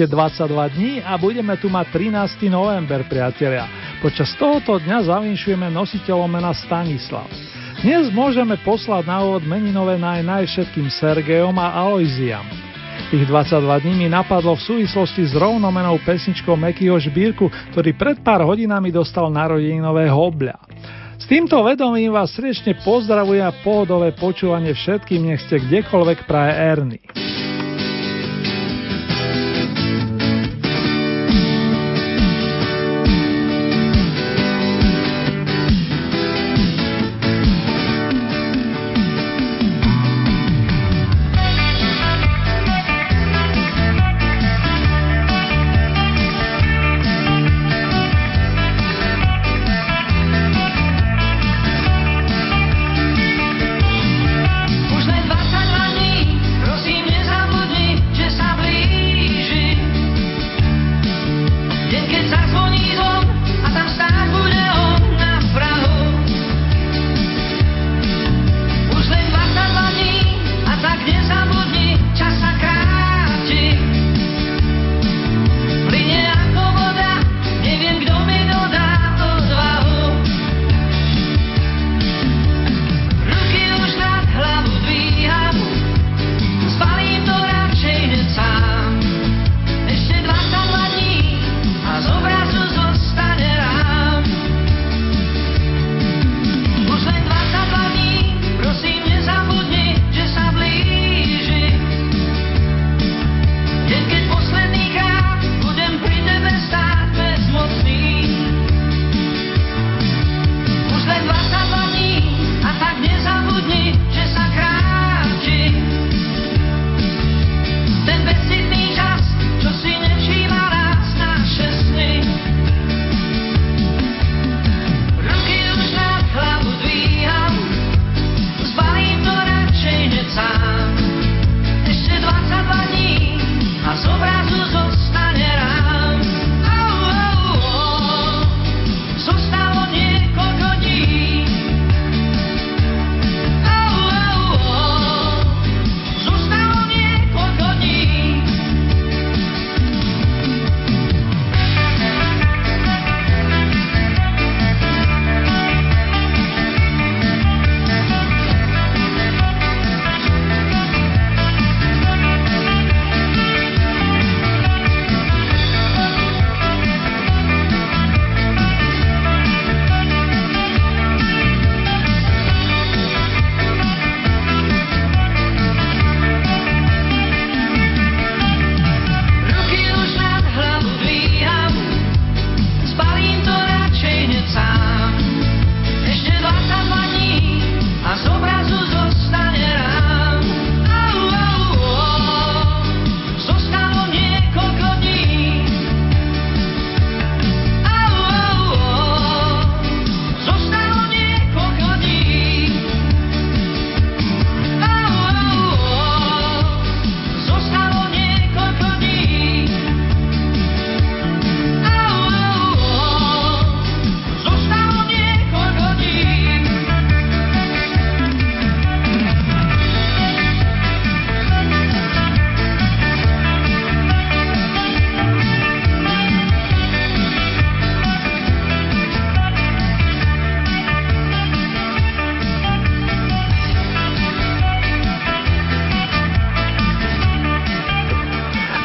Ešte 22 dní a budeme tu mať 13. november, priatelia. Počas tohoto dňa zavinšujeme nositeľom mena Stanislav. Dnes môžeme poslať na úvod meninové naj naj všetkým Sergejom a Aloiziam. Tých 22 dní mi napadlo v súvislosti s rovnomenou pesničkou Mekyho Žbírku, ktorý pred pár hodinami dostal narodeninové hobľa. S týmto vedomím vás srdečne pozdravujem a pohodové počúvanie všetkým, nech ste kdekoľvek praje Ernie.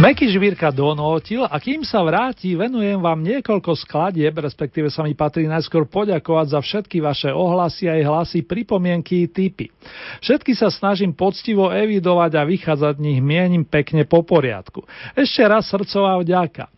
Meky žvírka donútil a kým sa vráti, venujem vám niekoľko skladieb, respektíve sa mi patrí najskôr poďakovať za všetky vaše ohlasy aj hlasy, pripomienky i typy. Všetky sa snažím poctivo evidovať a vychádzať nich mienim pekne po poriadku. Ešte raz srdcová vďaka.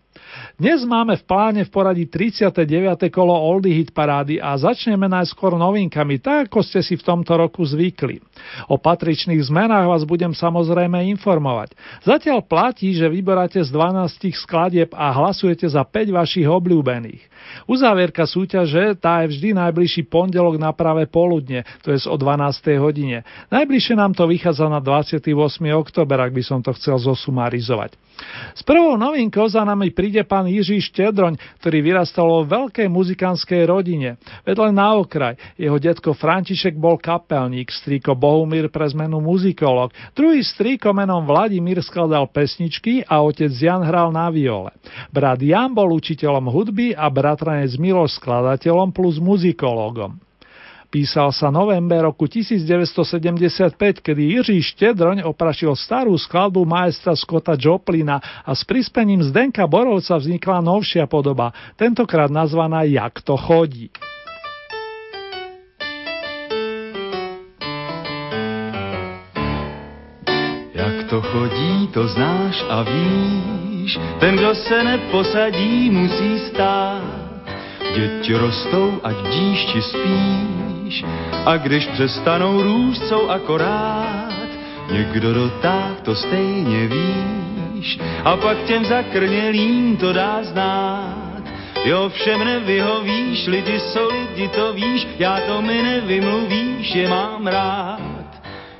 Dnes máme v pláne v poradí 39. kolo Oldie Hit parády a začneme najskôr novinkami, tak ako ste si v tomto roku zvykli. O patričných zmenách vás budem samozrejme informovať. Zatiaľ platí, že vyberáte z 12 skladieb a hlasujete za 5 vašich obľúbených. Uzávierka súťaže tá je vždy najbližší pondelok na práve poludne, to je o 12. hodine. Najbližšie nám to vychádza na 28. oktober, ak by som to chcel zosumarizovať. S prvou novinkou za nami príde pán Jiří Štedroň, ktorý vyrastal vo veľkej muzikánskej rodine. Vedľa na okraj, jeho detko František bol kapelník, strýko Bohumír pre zmenu muzikolog, druhý strýko menom Vladimír skladal pesničky a otec Jan hral na viole. Brat Jan bol učiteľom hudby a bratranec Miloš skladateľom plus muzikologom. Písal sa november roku 1975, kedy Jiří Štedroň oprašil starú skladbu maestra Scotta Joplina a s prispením Zdenka Borovca vznikla novšia podoba, tentokrát nazvaná Jak to chodí. Jak to chodí, to znáš a víš, ten, kdo se neposadí, musí stát. Děti rostou, ať díšti spíš a když přestanou růst, jsou akorát. Někdo dotáh, to stejně víš a pak těm zakrnělým to dá znát. Jo, všem nevyhovíš, lidi jsou lidi, to víš, já to mi nevymluvíš, je mám rád.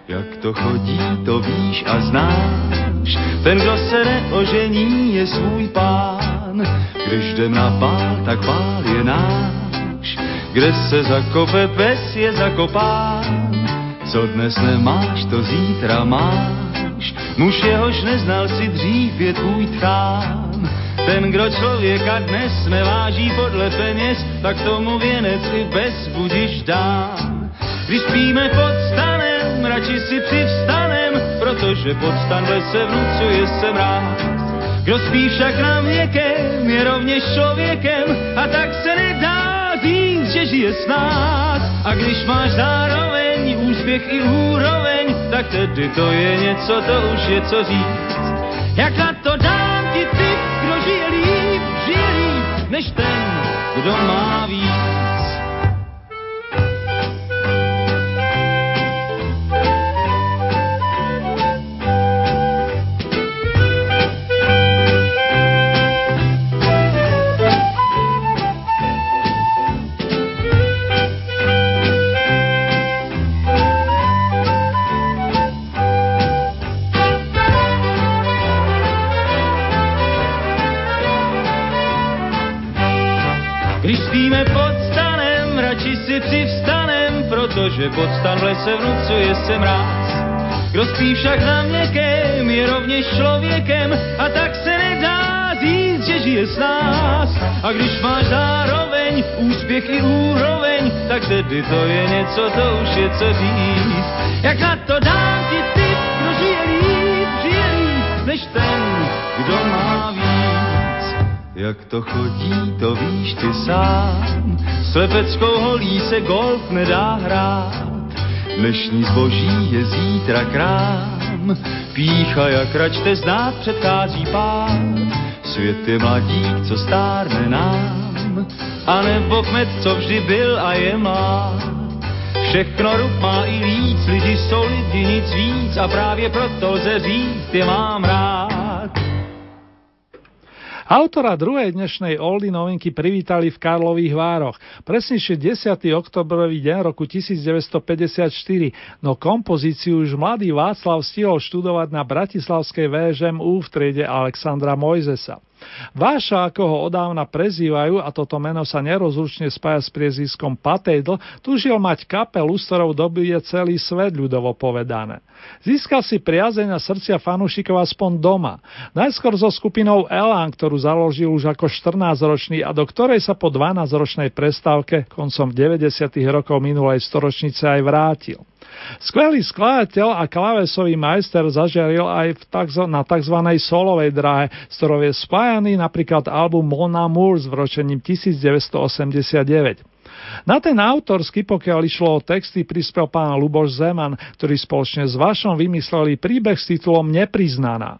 Jak to chodí, to víš a znáš, ten, kdo se neožení, je svůj pán. Když jdem na pál, tak pál je náš kde se zakope pes je zakopán. Co dnes nemáš, to zítra máš. Muž jehož neznal si dřív je tvůj tchán. Ten, kdo člověka dnes neváží podle peněz, tak tomu věnec i bez budiš dám. Když spíme pod stanem, radši si přivstanem, protože pod stan se vnucuje se mráz. Kdo spí však na věkem, je rovněž člověkem a tak se nedá že žije s nás. A když máš zároveň úspěch i úroveň, tak tedy to je něco, to už je co říct. Jak na to dám ti ty, kdo žije líp, žije líp, než ten, kdo má víc. Že pod stan v lese vnucuje se mráz. Kdo spí však na měkém, je rovněž člověkem a tak se nedá říct, že žije s nás. A když máš zároveň úspěch i úroveň, tak tedy to je něco, to už je co říct. Jak na to dám ti ty, kdo žije líp, žije líp, než ten, kdo má víc. Jak to chodí, to víš ty sám, Slepeckou holí se golf nedá hrát, dnešní zboží je zítra krám. Pícha, jak račte znát, předchází pád, svět je mladík, co stárne nám, a nebo kmet, co vždy byl a je mlád. Všechno rub má i líc, lidi jsou lidi, nic víc a právě proto lze říct, je mám rád. Autora druhej dnešnej Oldy novinky privítali v Karlových Vároch, presnejšie 10. oktobrový deň roku 1954, no kompozíciu už mladý Václav stihol študovať na Bratislavskej VŽMU v triede Alexandra Mojzesa. Váša, ako ho odávna prezývajú, a toto meno sa nerozlučne spája s priezviskom Patejdl, tužil mať kapelu, s ktorou dobije celý svet ľudovo povedané. Získal si priazeň a srdcia fanúšikov aspoň doma. Najskôr so skupinou Elan, ktorú založil už ako 14-ročný a do ktorej sa po 12-ročnej prestávke koncom 90. rokov minulej storočnice aj vrátil. Skvelý skladateľ a klávesový majster zažiaril aj v tzv. na tzv. solovej dráhe, s ktorou je spájaný napríklad album Mon Amour s vročením 1989. Na ten autorský, pokiaľ išlo o texty, prispel pán Luboš Zeman, ktorý spoločne s Vašom vymysleli príbeh s titulom Nepriznaná.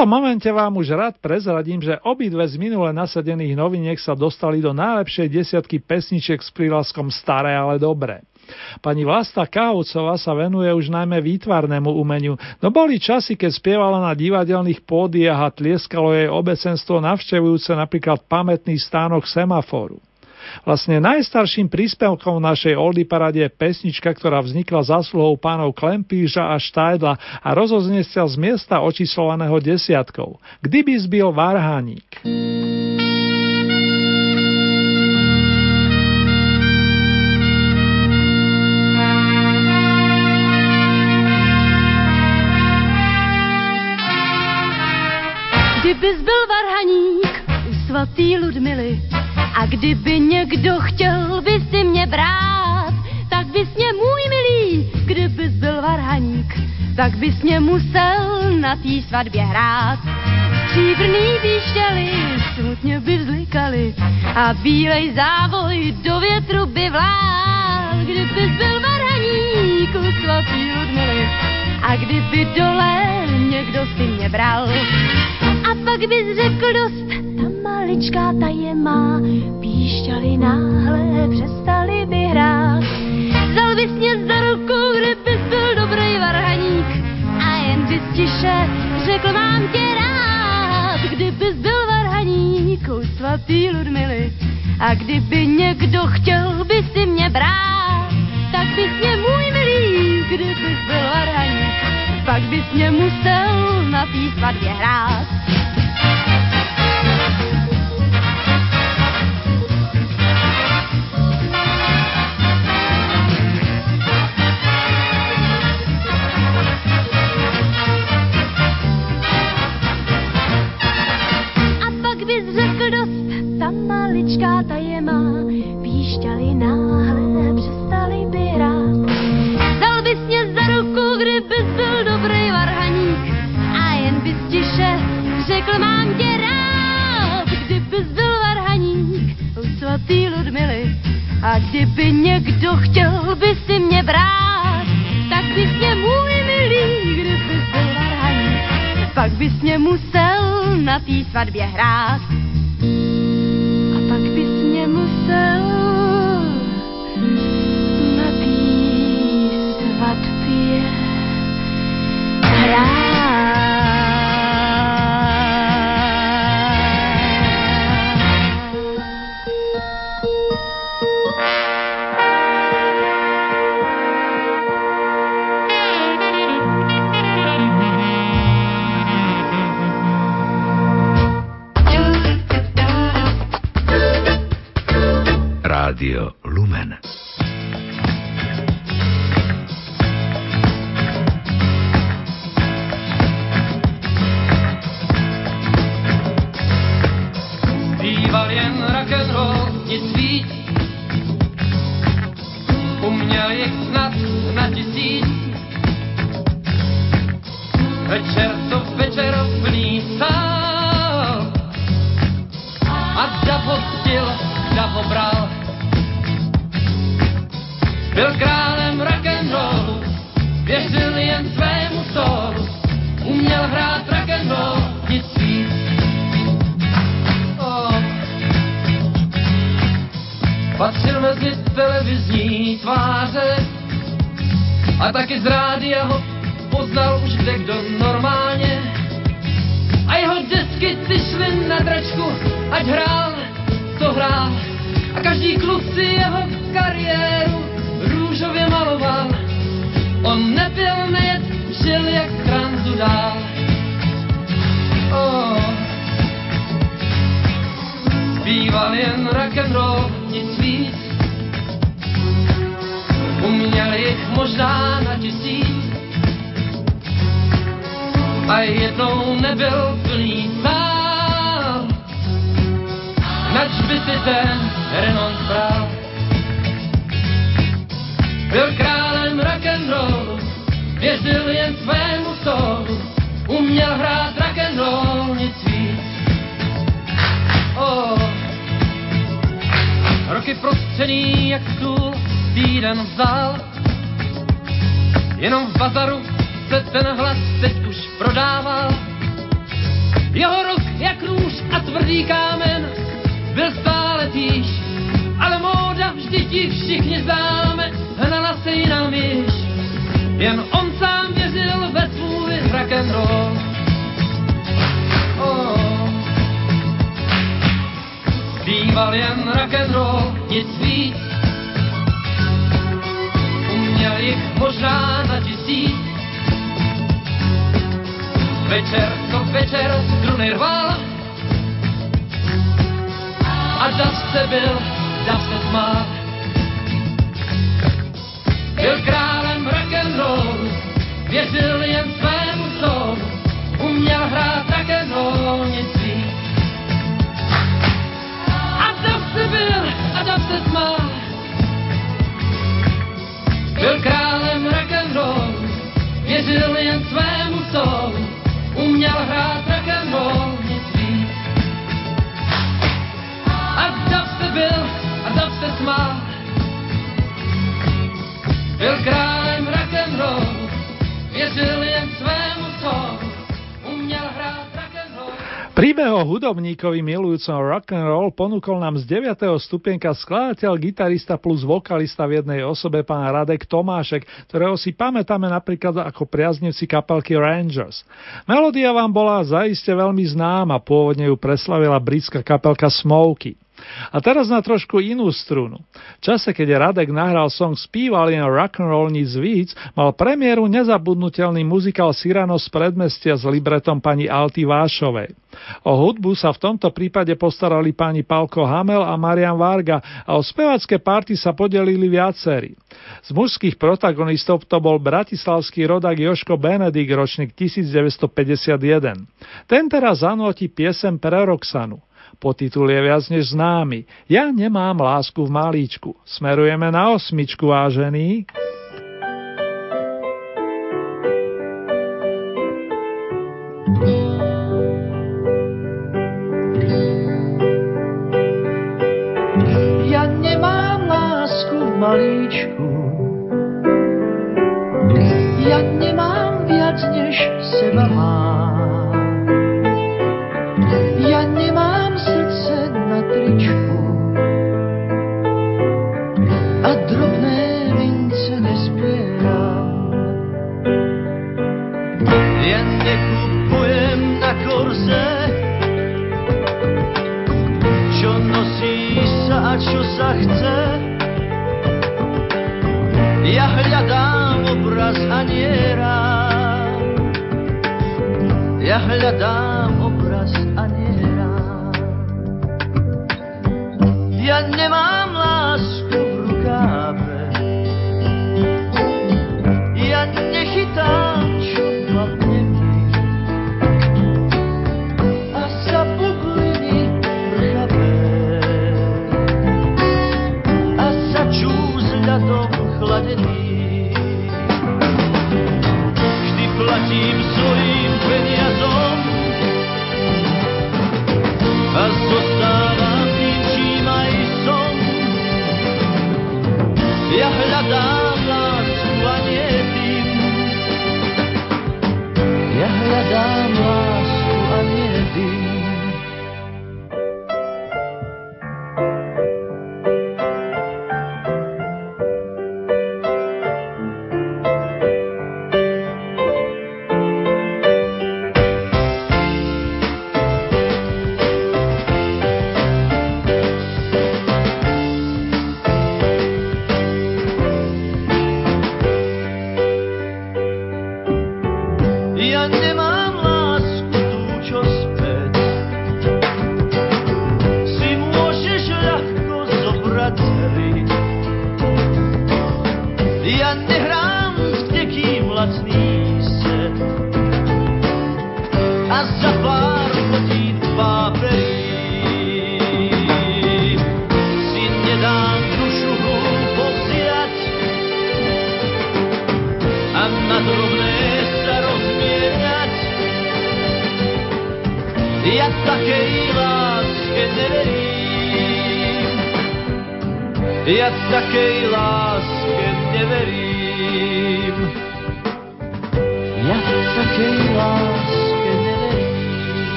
tomto momente vám už rád prezradím, že obidve z minule nasadených noviniek sa dostali do najlepšej desiatky pesniček s prílaskom Staré, ale dobré. Pani Vlasta Káucová sa venuje už najmä výtvarnému umeniu, no boli časy, keď spievala na divadelných pódiach a tlieskalo jej obecenstvo navštevujúce napríklad pamätný stánok semaforu. Vlastne najstarším príspevkom našej Oldy Parade je pesnička, ktorá vznikla zásluhou pánov Klempíža a Štajdla a rozoznie sa z miesta očíslovaného desiatkou. Kdyby zbil Varhaník. Kdyby zbyl varhaník u svatý Ludmily, a kdyby někdo chtěl by si mě brát, tak bys mě můj milý, kdyby byl varhaník, tak bys mě musel na tý svatbě hrát. Stříbrný výšely smutně by vzlikali a bílej závoj do větru by vlál, kdybys byl varhaník, kluk svatý Ludmily, a kdyby dole někdo si mě bral. A pak bys řekl dost, maličká ta je má, píšťaly náhle přestali by hrát. Vzal bys mě za ruku, kdybys byl dobrý varhaník a jen bys tiše řekl mám tě rád, kdybys byl varhaník u svatý Ludmily a kdyby někdo chtěl by si mě brát, tak bys mě můj milý, kdybys byl varhaník, pak bys mě musel na tý svatbě hrát. Bys řekl dost, ta maličká ta je má, píšťaly náhle přestali by hrát. Dal bys mě za ruku, kdybys byl dobrý varhaník a jen bys tiše řekl mám tě rád, kdybys byl varhaník u svatý Ludmily a kdyby někdo chtěl by si mě brát, tak bys mě můj milý, pak bys mě musel na té svatbě hrát. A pak bys mě musel Rádio Lumen. Svůj rock'n'roll. Oh. Býval jen rock'n'roll, nic víc. Uměl jich možná na tisíc. Večer co večer struny rval. A dav se byl, dav se smál. Byl králem rock'n'roll, věřil jen se tma. Byl králem rock and roll, věřil jen svému sou, uměl hrát rock and roll, nic víc. A dub se byl, a dub se tma. Byl králem rock and roll, věřil jen svému sou, Príbeh o hudobníkovi milujúcom rock and roll ponúkol nám z 9. stupienka skladateľ, gitarista plus vokalista v jednej osobe pán Radek Tomášek, ktorého si pamätáme napríklad ako priaznivci kapelky Rangers. Melódia vám bola zaiste veľmi známa, pôvodne ju preslavila britská kapelka Smokey. A teraz na trošku inú strunu. V čase, keď Radek nahral song Spíval jen rock and roll nic víc, mal premiéru nezabudnutelný muzikál Cyrano z predmestia s libretom pani Alty Vášovej. O hudbu sa v tomto prípade postarali pani Palko Hamel a Marian Varga a o spevacké party sa podelili viacerí. Z mužských protagonistov to bol bratislavský rodak Joško Benedik, ročník 1951. Ten teraz zanotí piesem pre Roxanu. Podtitul je viac než známy. Ja nemám lásku v malíčku. Smerujeme na osmičku, vážený. Ja nemám lásku v malíčku Ja nemám viac než seba mám chce. Ja hľadám obraz a nie rám. Ja hľadám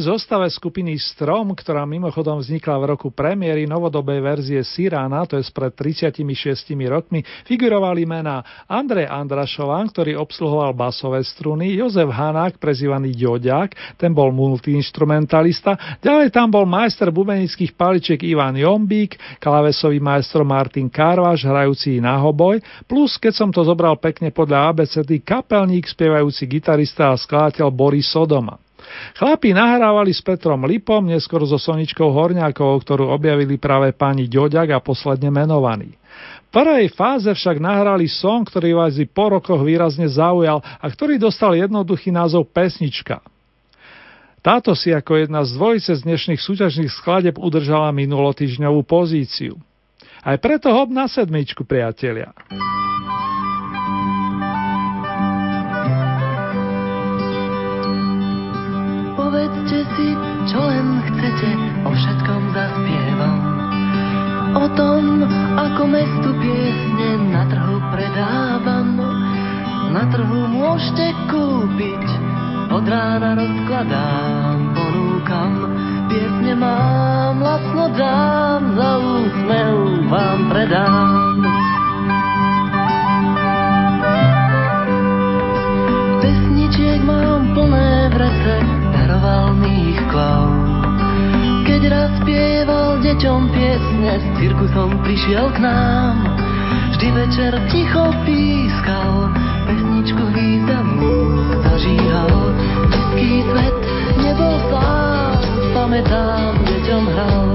zostave skupiny Strom, ktorá mimochodom vznikla v roku premiéry novodobej verzie Sirána, to je pred 36 rokmi, figurovali mená Andrej Andrašován, ktorý obsluhoval basové struny, Jozef Hanák, prezývaný Ďoďák, ten bol multiinstrumentalista, ďalej tam bol majster bubenických paličiek Ivan Jombík, klavesový majstro Martin Karvaš, hrajúci na hoboj, plus, keď som to zobral pekne podľa ABCD, kapelník, spievajúci gitarista a skladateľ Boris Sodoma. Chlapi nahrávali s Petrom Lipom, neskôr so Soničkou Horňákovou, ktorú objavili práve pani Ďoďak a posledne menovaný. V prvej fáze však nahrali song, ktorý vás po rokoch výrazne zaujal a ktorý dostal jednoduchý názov Pesnička. Táto si ako jedna z dvojice z dnešných súťažných skladeb udržala minulotýžňovú pozíciu. Aj preto hop na sedmičku, priatelia. Môžete si, čo len chcete, o všetkom zaspievam. O tom, ako mestu piesne na trhu predávam. Na trhu môžete kúpiť, od rána rozkladám, ponúkam. Piesne mám, lacno dám, za úsmev vám predám. Pesničiek mám plné vrece, karvalných klav. Keď raz spieval deťom piesne, s cirkusom prišiel k nám. Vždy večer ticho pískal, pesničku významnú zažíhal. Detský svet nebol sám, pamätám, deťom hral.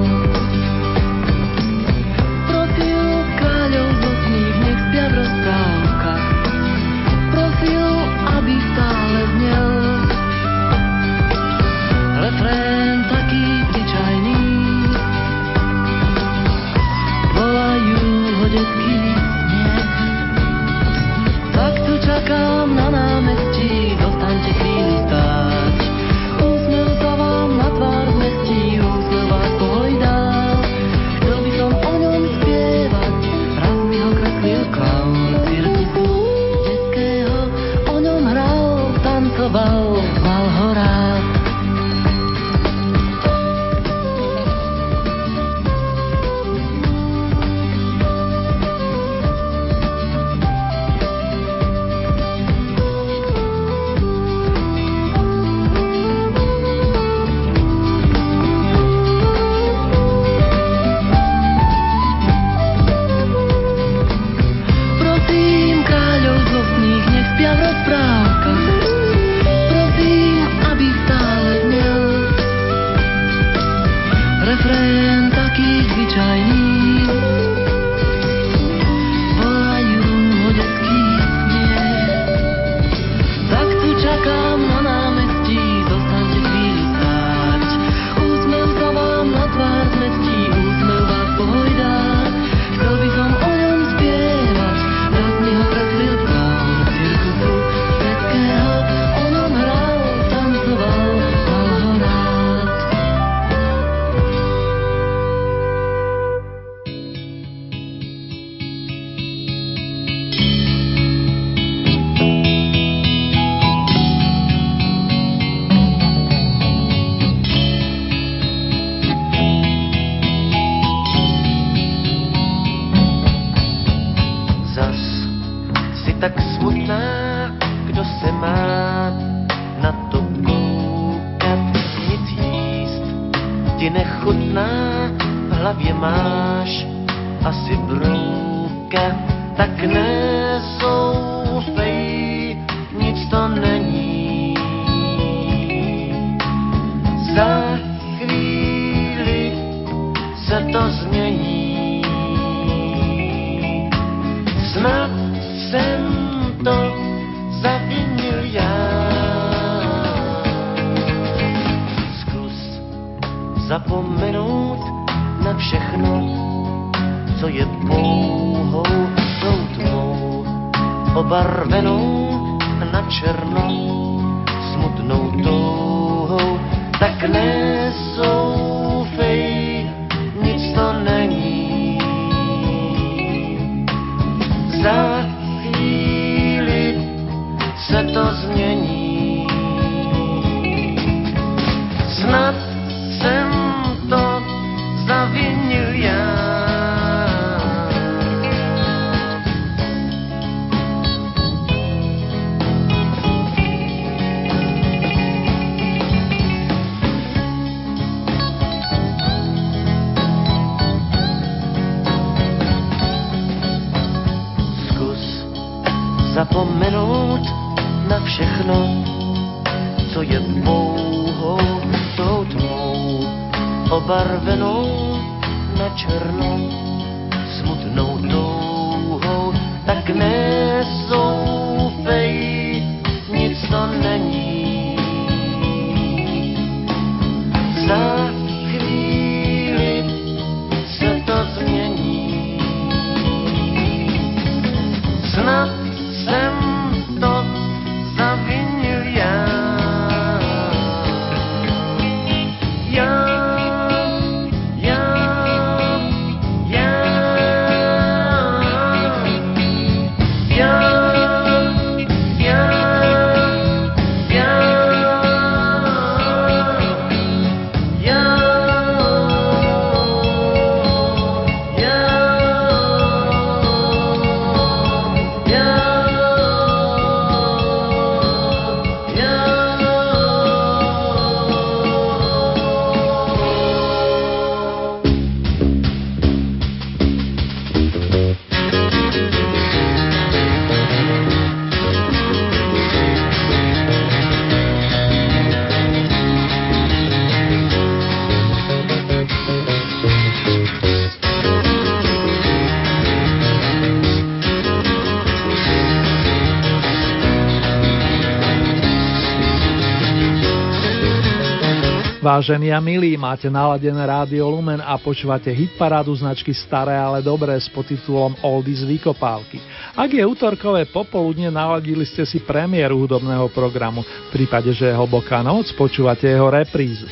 Vážení a milí, máte naladené rádio Lumen a počúvate hitparádu značky Staré, ale dobré s podtitulom Oldies Vykopávky. Ak je útorkové popoludne, naladili ste si premiéru hudobného programu. V prípade, že je hlboká noc, počúvate jeho reprízu.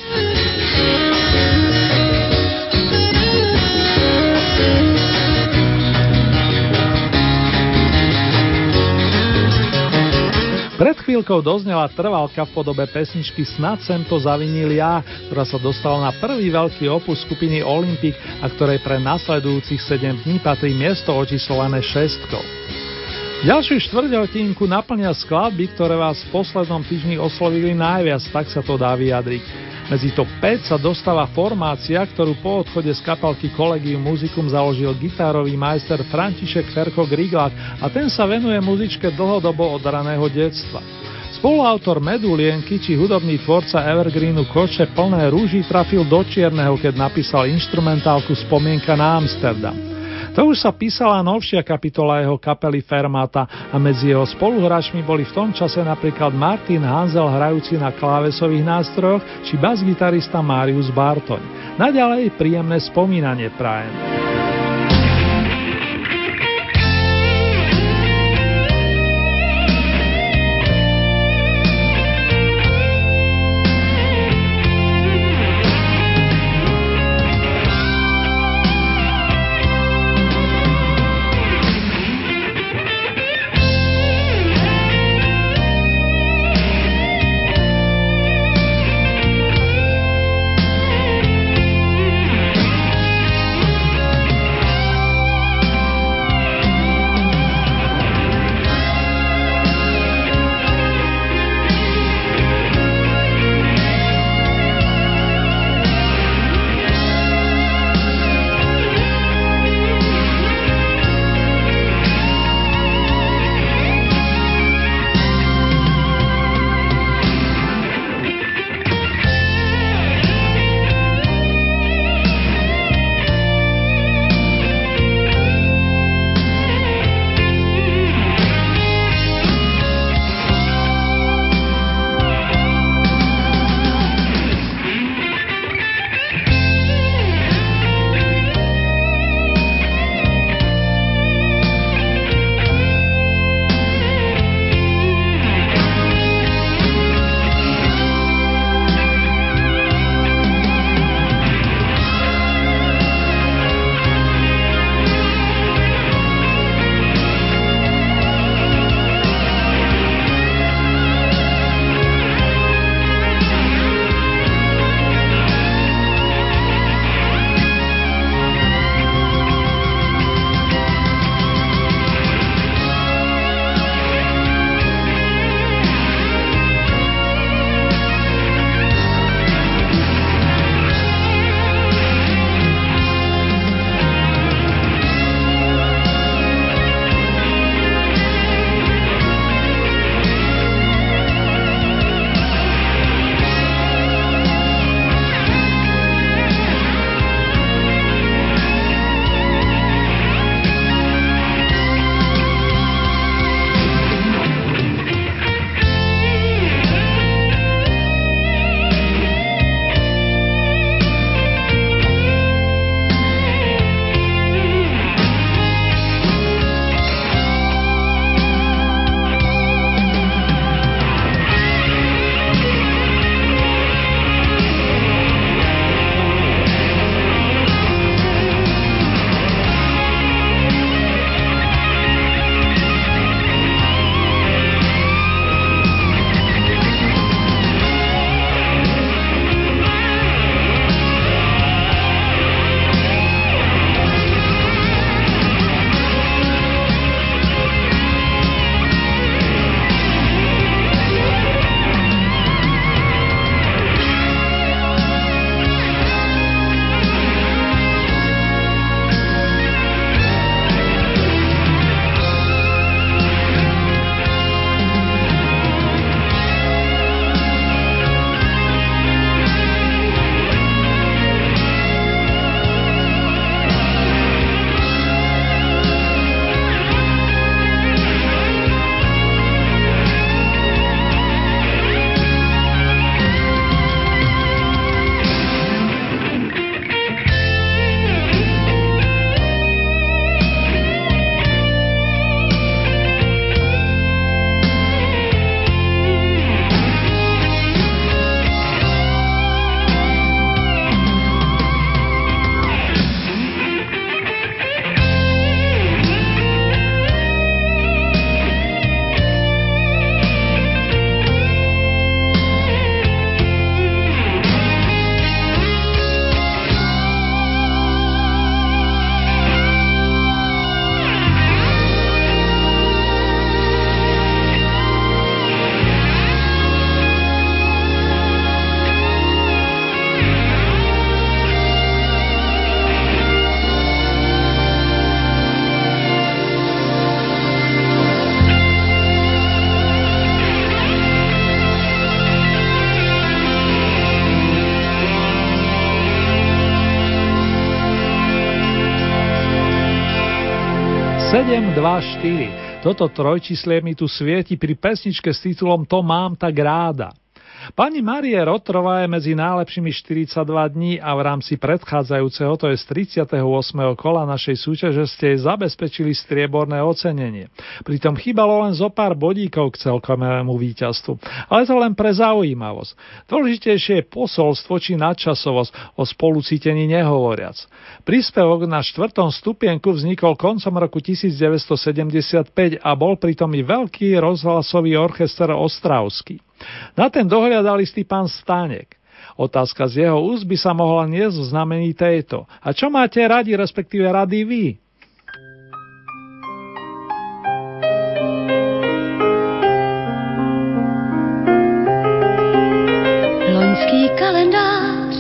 Pred chvíľkou doznela trvalka v podobe pesničky Snad sem to zavinil ja, ktorá sa dostala na prvý veľký opus skupiny Olympic a ktorej pre nasledujúcich 7 dní patrí miesto očíslované šestkou. Ďalšiu štvrťhotinku naplňa skladby, ktoré vás v poslednom týždni oslovili najviac, tak sa to dá vyjadriť. Medzi to 5 sa dostáva formácia, ktorú po odchode z kapalky Collegium Musicum založil gitárový majster František Ferko Griglak a ten sa venuje muzičke dlhodobo od raného detstva. Spoluautor Medulienky či hudobný tvorca Evergreenu Koče plné rúží trafil do čierneho, keď napísal instrumentálku Spomienka na Amsterdam. To už sa písala novšia kapitola jeho kapely Fermata a medzi jeho spoluhráčmi boli v tom čase napríklad Martin Hanzel hrajúci na klávesových nástrojoch či bas-gitarista Marius Bartoň. Naďalej príjemné spomínanie prajem. 724. Toto trojčíslie mi tu svieti pri pesničke s titulom To mám tak ráda. Pani Marie Rotrová je medzi najlepšími 42 dní a v rámci predchádzajúceho, to je z 38. kola našej súťaže, ste jej zabezpečili strieborné ocenenie. Pritom chýbalo len zo pár bodíkov k celkovému víťazstvu. Ale to len pre zaujímavosť. Dôležitejšie je posolstvo či nadčasovosť, o spolucítení nehovoriac. Príspevok na štvrtom stupienku vznikol koncom roku 1975 a bol pritom i veľký rozhlasový orchester Ostravský. Na ten dohľadal istý pán Stánek. Otázka z jeho úst by sa mohla niesť v znamení tejto. A čo máte radi, respektíve rady vy? Loňský kalendář,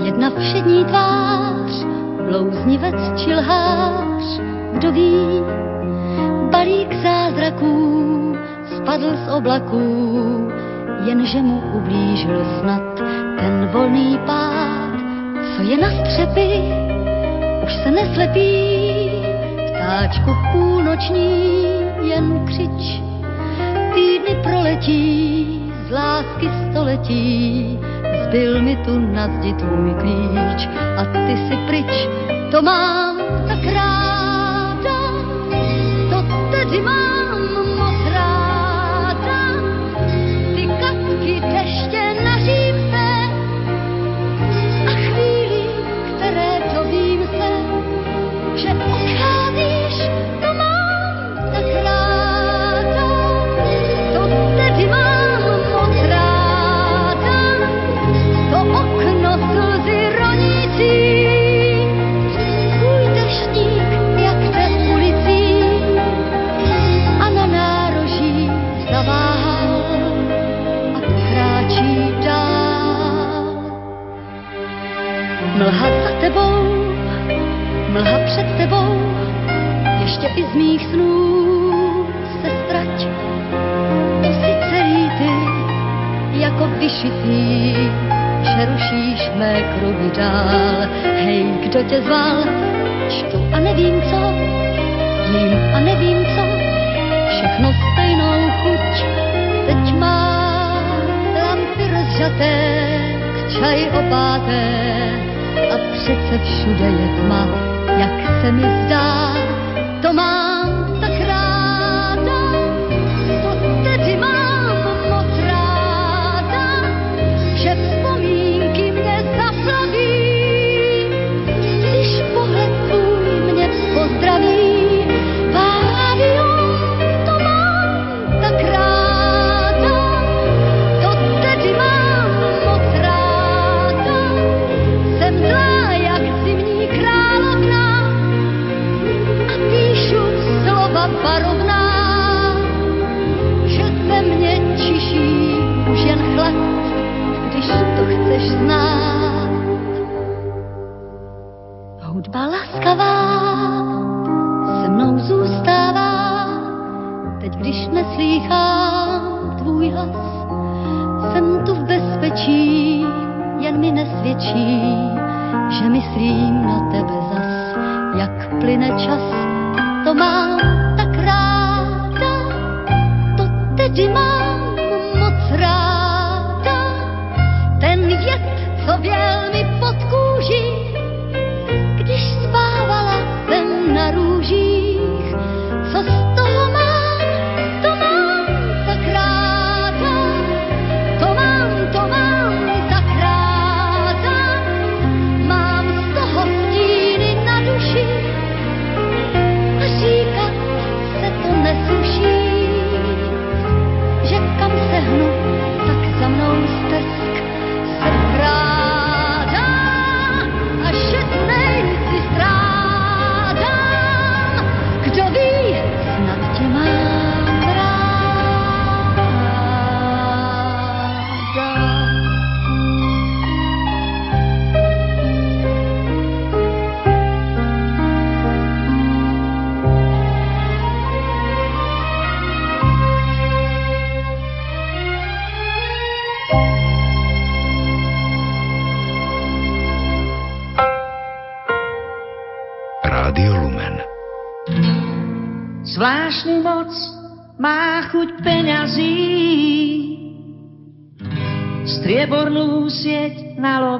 jedna všední tvář, blouznivec či lhář, kdo ví, balík zázraků spadl z oblaků, jenže mu ublížil snad ten volný pád, co je na střepy, už se neslepí, ptáčku půlnoční jen křič, týdny proletí, z lásky století, zbyl mi tu na zdi tvůj klíč a ty si pryč, to mám tak ráda, to tedy mám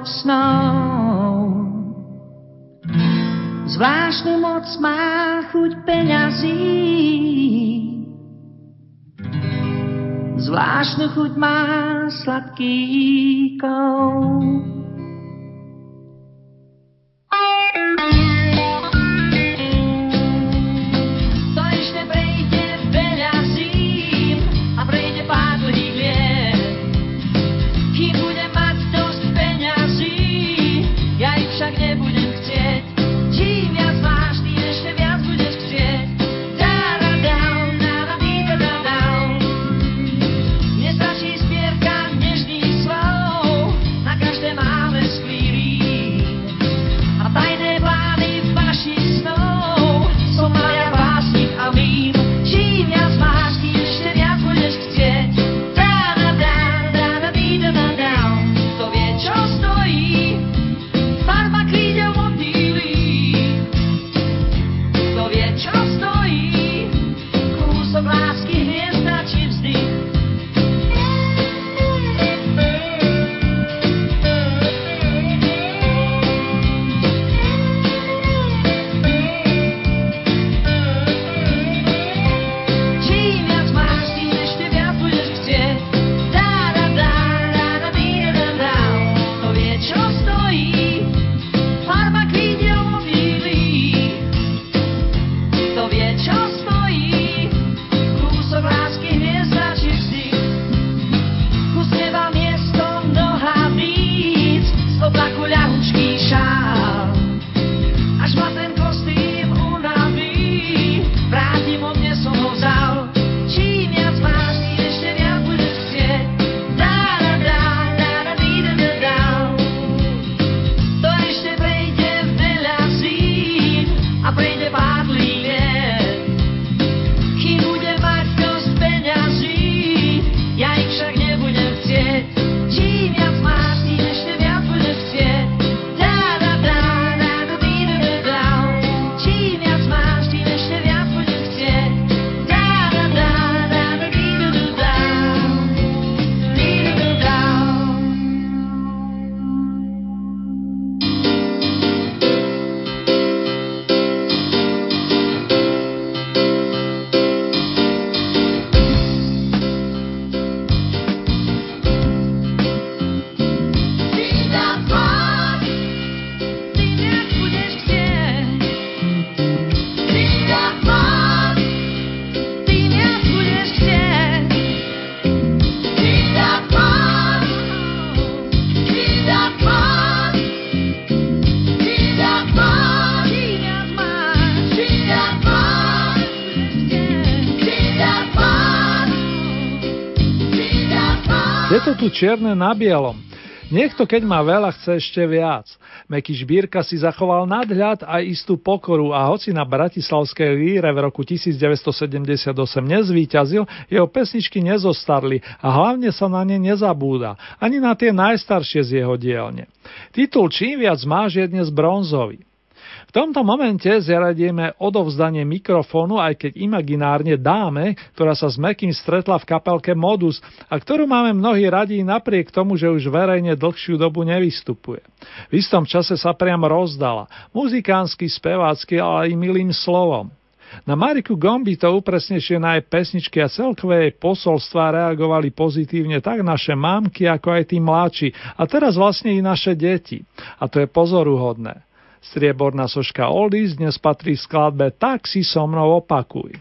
snov. Zvláštnu moc má chuť peňazí. Zvláštnu chuť má sladký Aprende para tu čierne na bielom. Niekto, keď má veľa, chce ešte viac. Meky Žbírka si zachoval nadhľad a istú pokoru a hoci na Bratislavskej líre v roku 1978 nezvíťazil, jeho pesničky nezostarli a hlavne sa na ne nezabúda, ani na tie najstaršie z jeho dielne. Titul Čím viac máš je dnes bronzový. V tomto momente zaradieme odovzdanie mikrofónu, aj keď imaginárne dáme, ktorá sa s Mekým stretla v kapelke Modus a ktorú máme mnohí radí napriek tomu, že už verejne dlhšiu dobu nevystupuje. V istom čase sa priam rozdala, muzikánsky, spevácky, ale aj milým slovom. Na Mariku Gombi to upresnejšie na jej pesničky a celkové jej posolstva reagovali pozitívne tak naše mamky, ako aj tí mladší a teraz vlastne i naše deti. A to je pozoruhodné. Strieborná soška Oldies dnes patrí skladbe Tak si so mnou opakuj.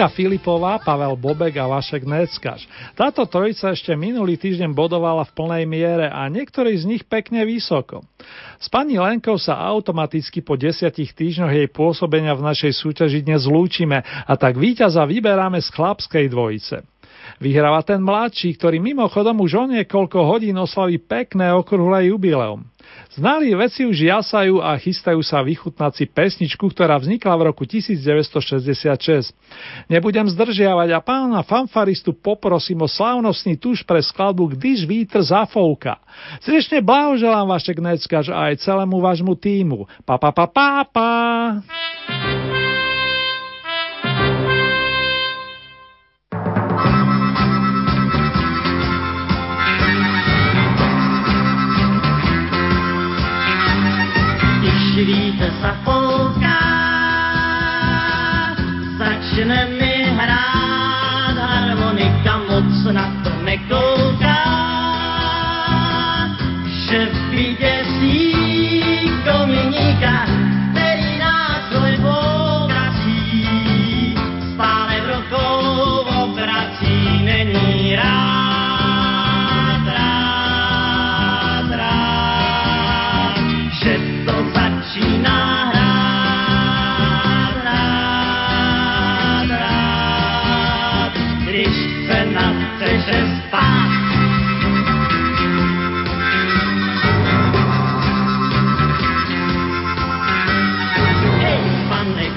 Lenka Filipová, Pavel Bobek a Vašek Neckaš. Táto trojica ešte minulý týždeň bodovala v plnej miere a niektorí z nich pekne vysoko. S pani Lenkou sa automaticky po desiatich týždňoch jej pôsobenia v našej súťaži dnes zlúčime a tak víťaza vyberáme z chlapskej dvojice. Vyhráva ten mladší, ktorý mimochodom už o niekoľko hodín oslaví pekné okrúhle jubileum. Znali veci už jasajú a chystajú sa vychutnať si pesničku, ktorá vznikla v roku 1966. Nebudem zdržiavať a pána fanfaristu poprosím o slávnostný tuš pre skladbu Když vítr zafouka. Srdečne blahoželám Vašek Neckaž a aj celému vášmu týmu. Pa, pa, pa, pa, pa. Když vítr zafouká, začne mi hrát harmonika, moc na to nekouká,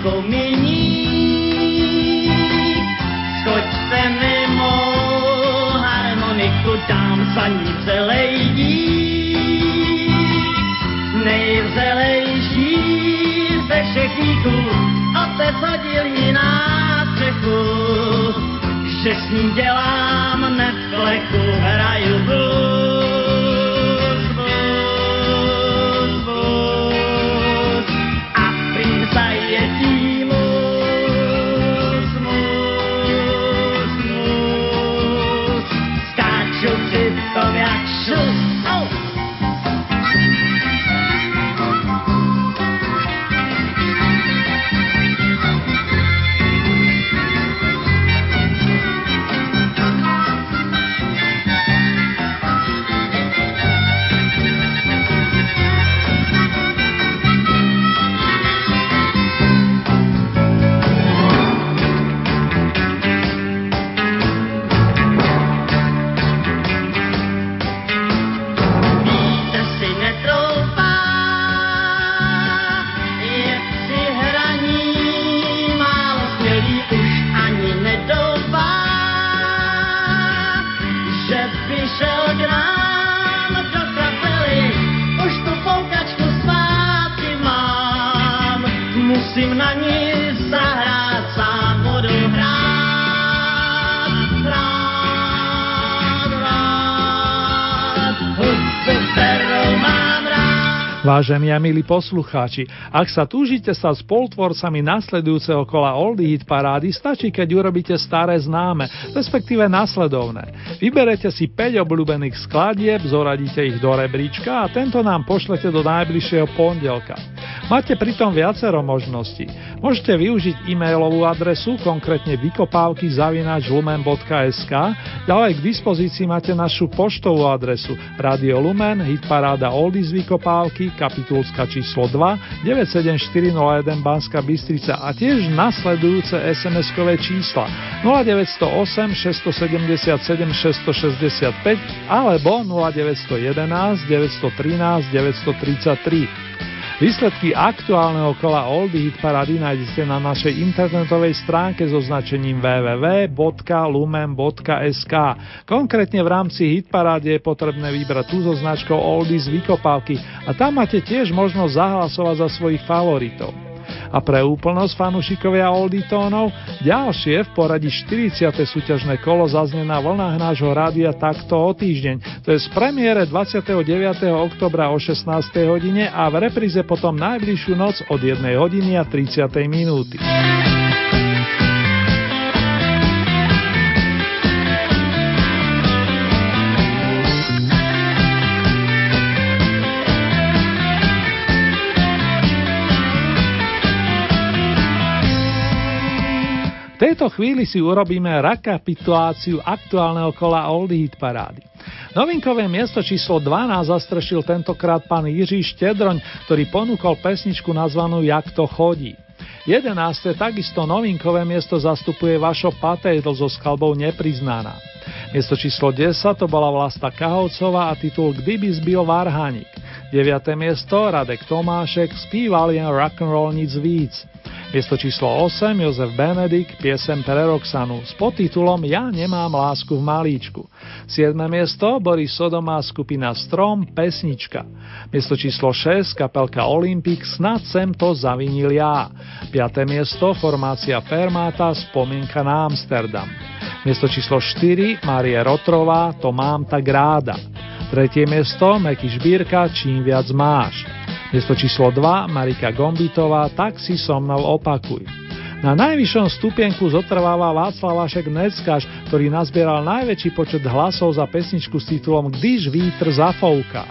kominík, skočte mimo harmoniku, dám za ní celej dík. Nejvzelejší ze všech díků, otec hodil ji na střechu, že s ní dělám neflechu, hraju zimna Vážení a milí poslucháči, ak sa túžite sa spoltvorcami nasledujúceho kola Oldie Hit parády, stačí, keď urobíte staré známe, respektíve nasledovné. Vyberete si 5 obľúbených skladieb, zoradíte ich do rebríčka a tento nám pošlete do najbližšieho pondelka. Máte pritom viacero možností. Môžete využiť e-mailovú adresu, konkrétne vykopávky zavinač lumen.sk, ďalej k dispozícii máte našu poštovú adresu Radio Lumen, hitparáda Oldies Vykopávky, kapitulska číslo 2, 97401 Banska Bystrica a tiež nasledujúce SMS-kové čísla 0908 677 665 alebo 0911 913 933. Výsledky aktuálneho kola Oldie Hit Parady nájdete na našej internetovej stránke so značením www.lumen.sk. Konkrétne v rámci Hit Parády je potrebné vybrať tú so značkou Oldies Vykopávky a tam máte tiež možnosť zahlasovať za svojich favoritov. A pre úplnosť fanúšikovia Olditónov, ďalšie v poradí 40. súťažné kolo zaznie na vlnách nášho rádia takto o týždeň. To je z premiére 29. oktobra o 16. hodine a v repríze potom najbližšiu noc od 1 hodiny a 30. minúty. Tejto chvíli si urobíme rekapituláciu aktuálneho kola Oldie Hit parády. Novinkové miesto číslo 12 zastrešil tentokrát pán Jiří Štedroň, ktorý ponúkol pesničku nazvanú Jak to chodí. 11. takisto novinkové miesto zastupuje Vašo Patejdl so skalbou Nepriznaná. Miesto číslo 10 to bola Vlasta Kahovcová a titul Kdyby zbil Varhanik. 9. miesto Radek Tomášek spíval jen rock'n'roll nic víc. Miesto číslo 8 Jozef Benedik, piesem pre Roxanu s podtitulom Ja nemám lásku v malíčku. 7. miesto Boris Sodoma skupina Strom, pesnička. Miesto číslo 6 kapelka Olympic Snad sem to zavinil ja. 5. miesto formácia Fermata Spomienka na Amsterdam. Miesto číslo 4 Marie Rotrová To mám tak ráda. Tretie miesto Meky Žbírka Čím viac máš. Miesto číslo 2 Marika Gombitová Tak si so mnou opakuj. Na najvyššom stupienku zotrváva Václav Vašek Neckáš, ktorý nazbieral najväčší počet hlasov za pesničku s titulom Když vítr zafouká.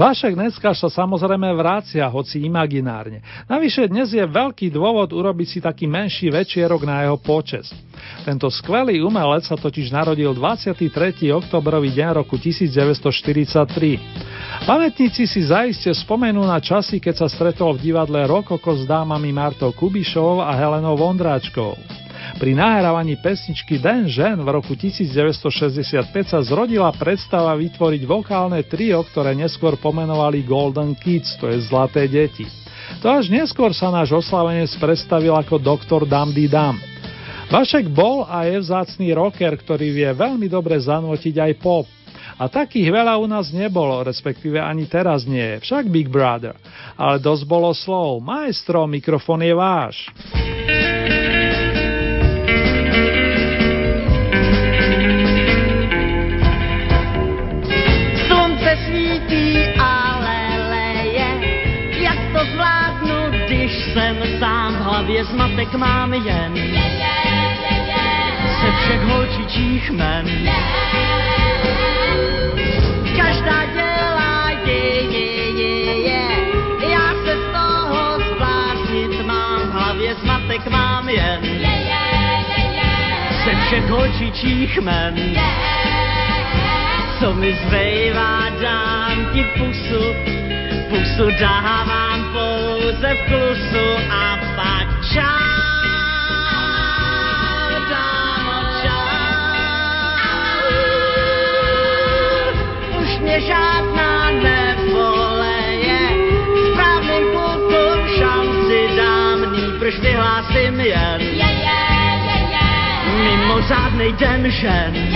Vašek dneska sa samozrejme vrácia, hoci imaginárne. Navyše dnes je veľký dôvod urobiť si taký menší večierok na jeho počes. Tento skvelý umelec sa totiž narodil 23. oktobrový deň roku 1943. Pamätníci si zaiste spomenú na časy, keď sa stretol v divadle Rokoko s dámami Martou Kubišovou a Helenou Vondráčkovou. Pri nahrávaní pesničky Den žen v roku 1965 sa zrodila predstava vytvoriť vokálne trio, ktoré neskôr pomenovali Golden Kids, to je Zlaté deti. To až neskôr sa náš oslavenec predstavil ako doktor Damdy Dam. Vašek bol a je vzácný rocker, ktorý vie veľmi dobre zanútiť aj pop. A takých veľa u nás nebolo, respektíve ani teraz nie však Big Brother. Ale dosť bolo slov. Maestro, mikrofon je váš. Hlavě zmatek mám jen. Ze všech holčičích men. Každá dělá je, je, je, je, já se z toho zvláštnit mám, v hlavě zmatek mám jen. Ze všech holčičích men. Co mi zbývá, dám ti pusu, pusu dávám pouze v klusu a mě žádná nevoleje. Správným klukům šanci dám, nýbrž vyhlásím jen. Je, je, je, je. Mimořádnej žen.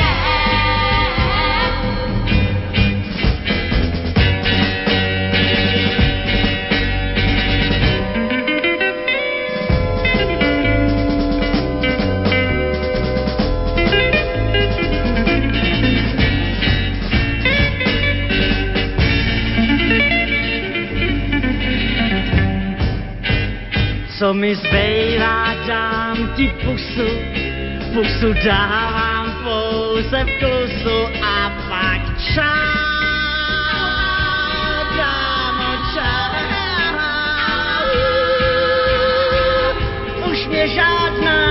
co mi zbývá, dám ti pusu, pusu dávám pouze v klusu a pak čau. Dámo, čau. Už mě žádná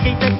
skater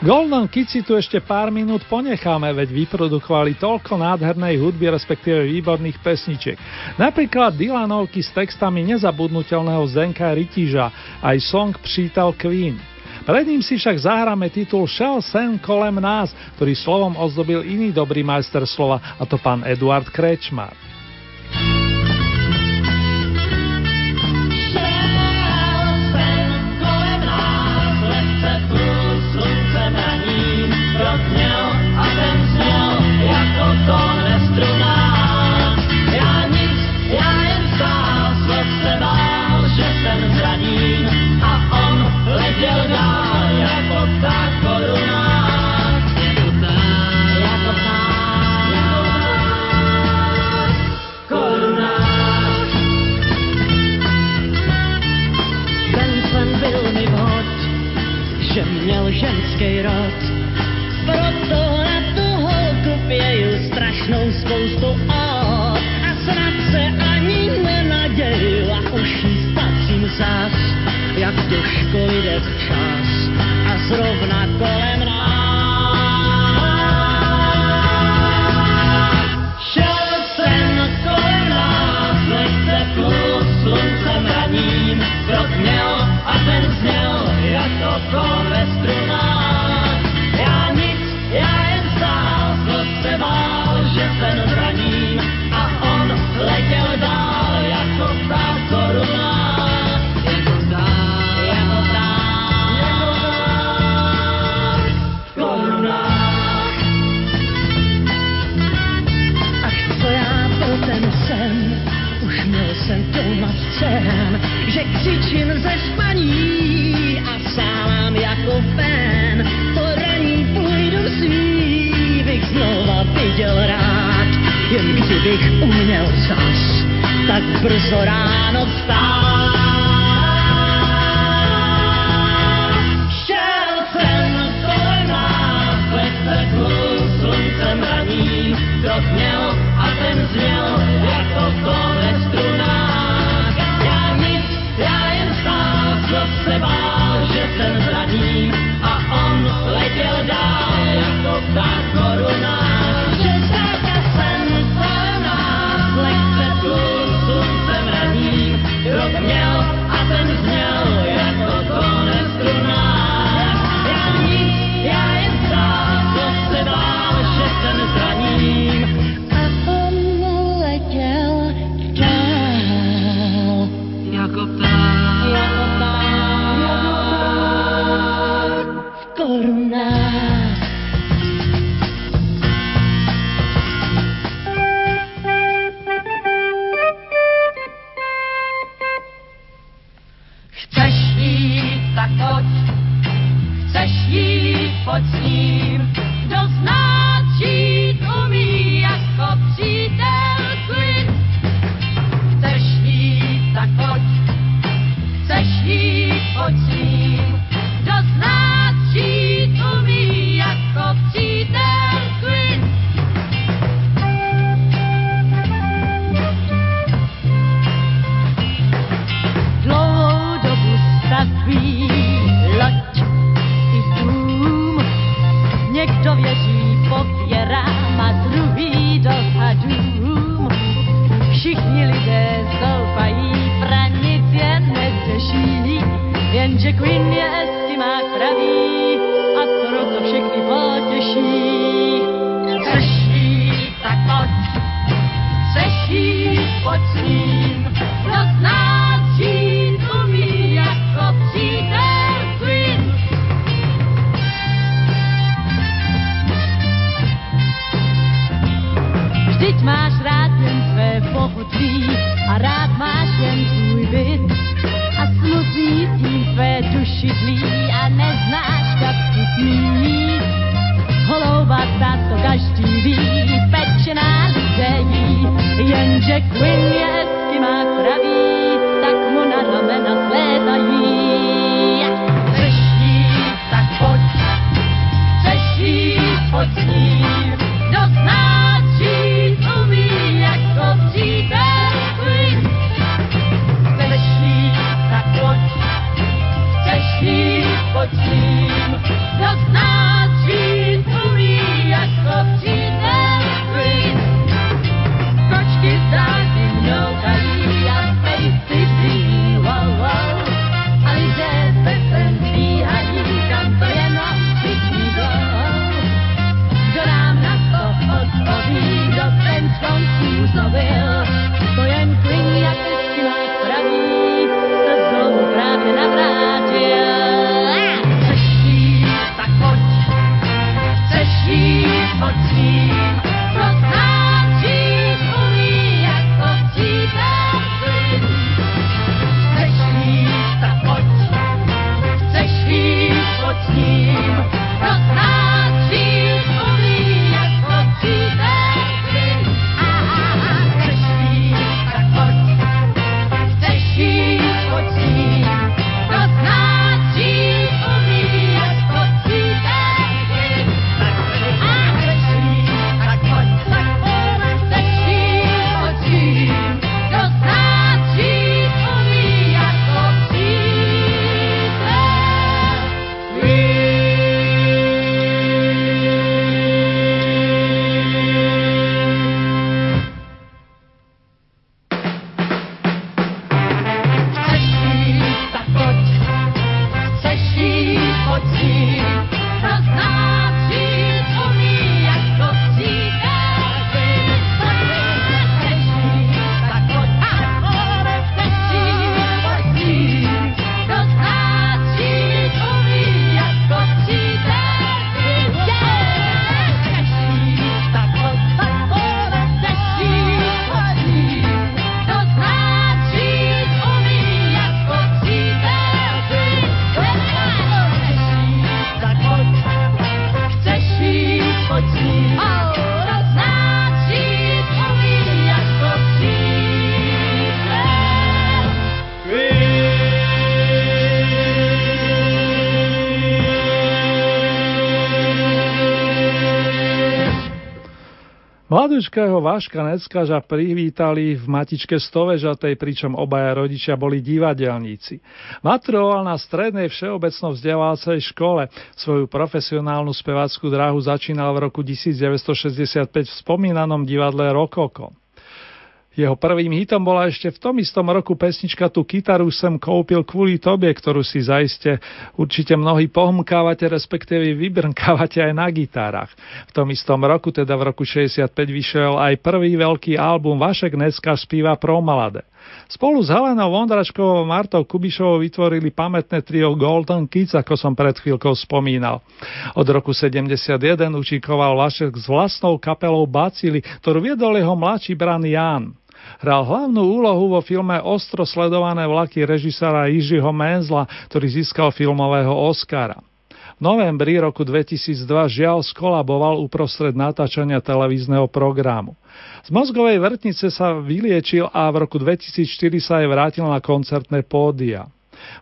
Golden Kids si tu ešte pár minút ponecháme, veď vyprodukovali toľko nádhernej hudby, respektíve výborných pesničiek. Napríklad Dylanovky s textami nezabudnutelného Zdenka Ritiža aj song Přítel Queen. Pred ním si však zahráme titul Shell sen kolem nás, ktorý slovom ozdobil iný dobrý majster slova, a to pán Eduard Krečmar. každej rod. Proto na toho kupiejú strašnou spoustu od a snad se ani nenaděju a už jí spatřím zás, jak těžko jde čas, a zrovna kolem nás. sluncem raním, krok měl a ten zněl jako kol ve stru. máš rád jen své pochutí a rád máš jen svůj byt a smutný tím své duši tlí a neznáš, jak tu smít. Holouba ta to každý ví, pečená lidé jí, jenže Quinn je eskimák pravý. nehodím, kto zná Mladúčkého Váška Neckaža privítali v matičke Stovežatej, pričom obaja rodičia boli divadelníci. Maturoval na strednej všeobecno vzdelávacej škole. Svoju profesionálnu spevackú dráhu začínal v roku 1965 v spomínanom divadle Rokoko. Jeho prvým hitom bola ešte v tom istom roku pesnička Tu kytaru sem kúpil kvôli tobie, ktorú si zaiste určite mnohí pohmkávate, respektíve vybrnkávate aj na gitárach. V tom istom roku, teda v roku 65, vyšiel aj prvý veľký album Vašek dneska spíva pro malade. Spolu s Helenou Vondračkovou a Martou Kubišovou vytvorili pamätné trio Golden Kids, ako som pred chvíľkou spomínal. Od roku 71 učíkoval Vašek s vlastnou kapelou Bacily, ktorú viedol jeho mladší bran Jan. Hral hlavnú úlohu vo filme Ostro sledované vlaky režisára Jižiho Menzla, ktorý získal filmového Oscara. Novembri roku 2002 žiaľ skolaboval uprostred natáčania televízneho programu. Z mozgovej vrtnice sa vyliečil a v roku 2004 sa aj vrátil na koncertné pódia.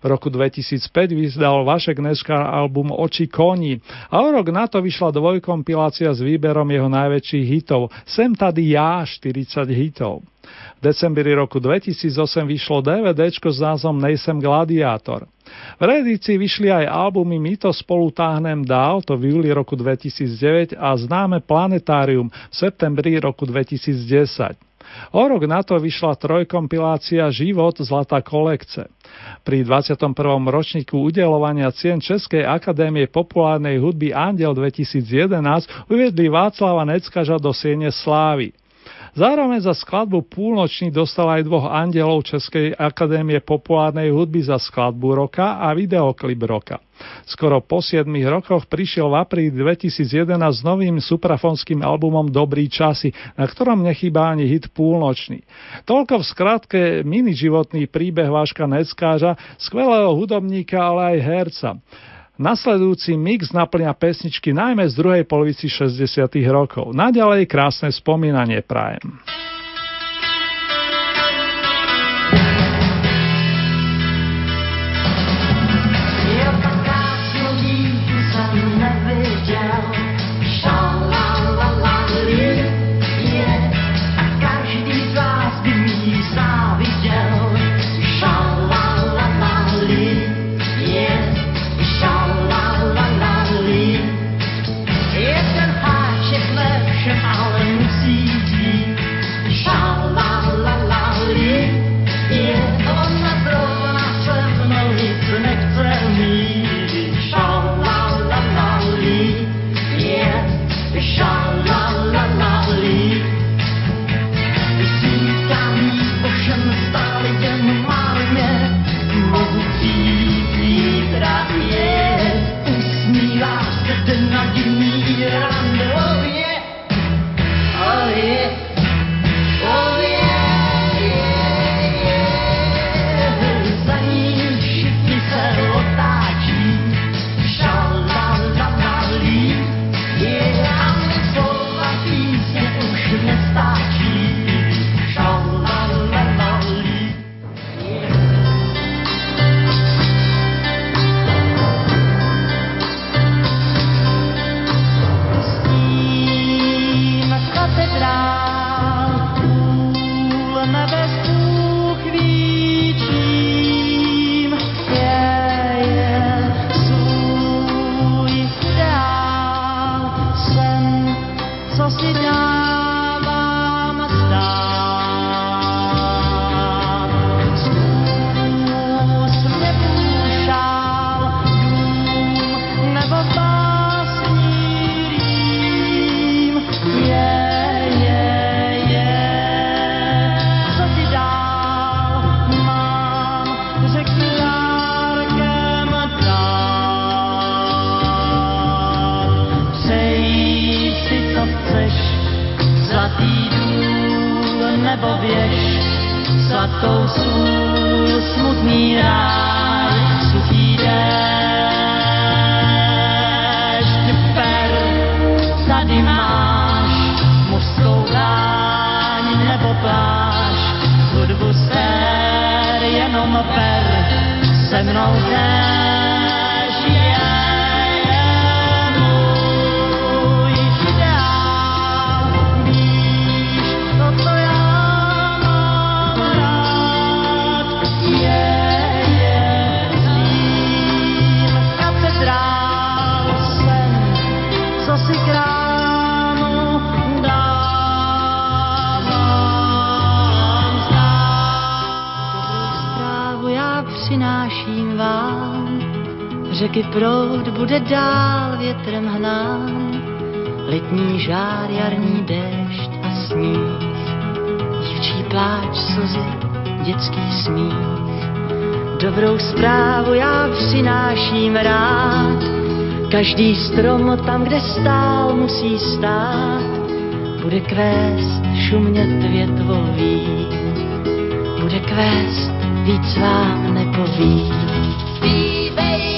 V roku 2005 vydal Vašek Neška album Oči koní a o rok na to vyšla dvojkompilácia s výberom jeho najväčších hitov Sem tady ja 40 hitov. V decembri roku 2008 vyšlo DVD s názvom Nejsem gladiátor. V reedícii vyšli aj albumy My to spolu táhnem dál, to v júli roku 2009 a známe Planetárium v septembri roku 2010. O rok na to vyšla trojkompilácia Život Zlatá kolekce. Pri 21. ročníku udelovania cien Českej akadémie populárnej hudby Andel 2011 uviedli Václava Neckaža do Siene Slávy. Zároveň za skladbu Púlnočný dostal aj dvoch andelov Českej akadémie populárnej hudby za skladbu roka a videoklip roka. Skoro po 7 rokoch prišiel v apríli 2011 s novým suprafonským albumom Dobrý časy, na ktorom nechýba ani hit Púlnočný. Toľko v skratke mini životný príbeh Váška Neckáža, skvelého hudobníka, ale aj herca. Nasledujúci mix naplňa pesničky najmä z druhej polovici 60. rokov. Naďalej krásne spomínanie prajem. Přináším vám, řeky proud bude dál větrem hnán, letní žár, jarní déšť a sníh, dívčí pláč, slzy, dětský smích. Dobrou zprávu já přináším rád, každý strom tam, kde stál, musí stát, bude kvést šumět větvový, bude kvést, víc vám nepoví. Zpívej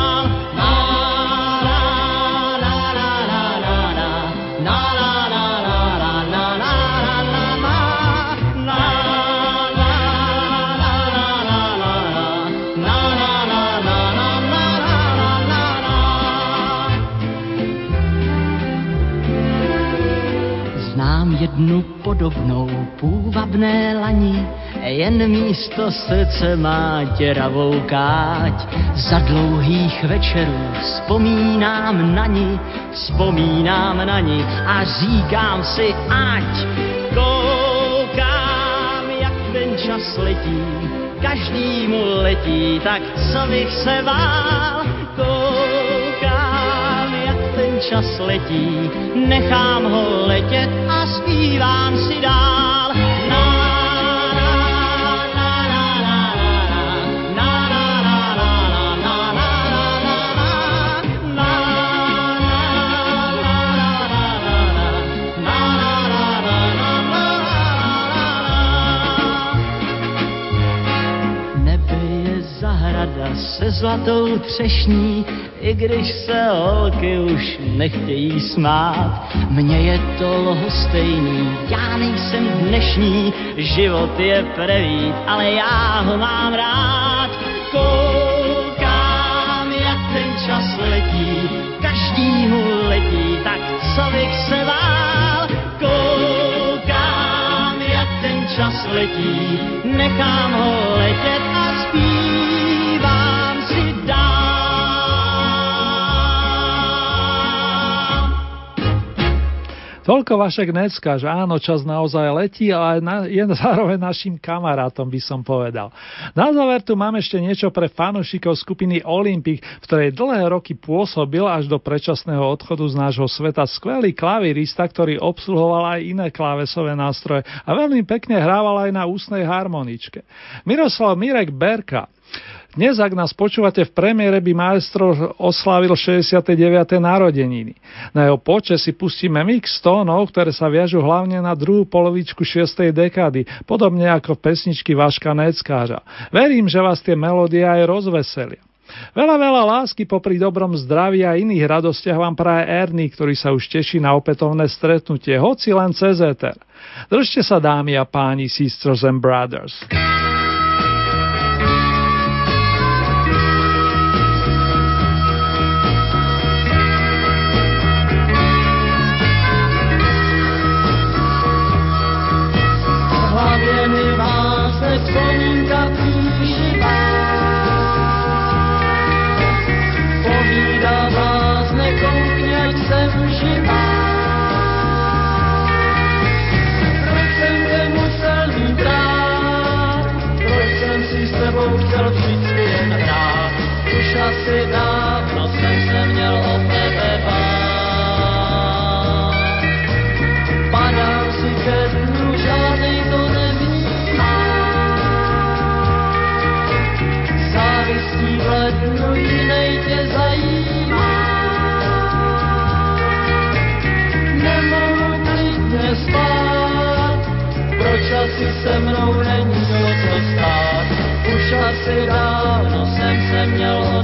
Jednu podobnou půvabné lani, jen místo srdce má děravou káť. Za dlouhých večerů vzpomínám na ní, vzpomínám na ní a říkám si, ať koukám, jak ten čas letí, každý mu letí, tak co bych se bál, čas letí, nechám ho letět a zpívám si dál. Na se zlatou třešní i když se holky už nechtějí smát. Mně je to lhostejný, já nejsem dnešní, život je prevít, ale já ho mám rád. Koukám, jak ten čas letí, každý mu letí tak co bych se vál. Koukám, jak ten čas letí, nechám ho letět Toľko Vašek Necka, že áno, čas naozaj letí, ale na, je zároveň našim kamarátom, by som povedal. Na záver tu mám ešte niečo pre fanúšikov skupiny Olympic, v ktorej dlhé roky pôsobil až do predčasného odchodu z nášho sveta skvelý klavirista, ktorý obsluhoval aj iné klávesové nástroje a veľmi pekne hrával aj na ústnej harmoničke. Miroslav Mirek Berka, dnes, ak nás počúvate v premiére, by maestro oslávil 69. narodeniny. Na jeho poče si pustíme mix tónov, ktoré sa viažu hlavne na druhú polovičku 6. dekády, podobne ako pesničky Vaška Neckáža. Verím, že vás tie melódie aj rozveselia. Veľa, veľa lásky popri dobrom zdraví a iných radostiach vám praje Ernie, ktorý sa už teší na opätovné stretnutie, hoci len cez éter. Držte sa dámy a páni, sisters and brothers. Asi se mnou není o co stát. Už asi dávno jsem se měl o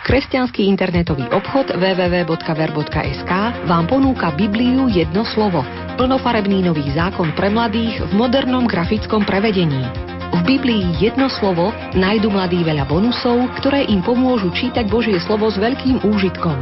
Kresťanský internetový obchod www.ver.sk vám ponúka Bibliu jedno slovo, plnofarebný nový zákon pre mladých v modernom grafickom prevedení. V Biblii jedno slovo nájdu mladí veľa bonusov, ktoré im pomôžu čítať Božie slovo s veľkým úžitkom.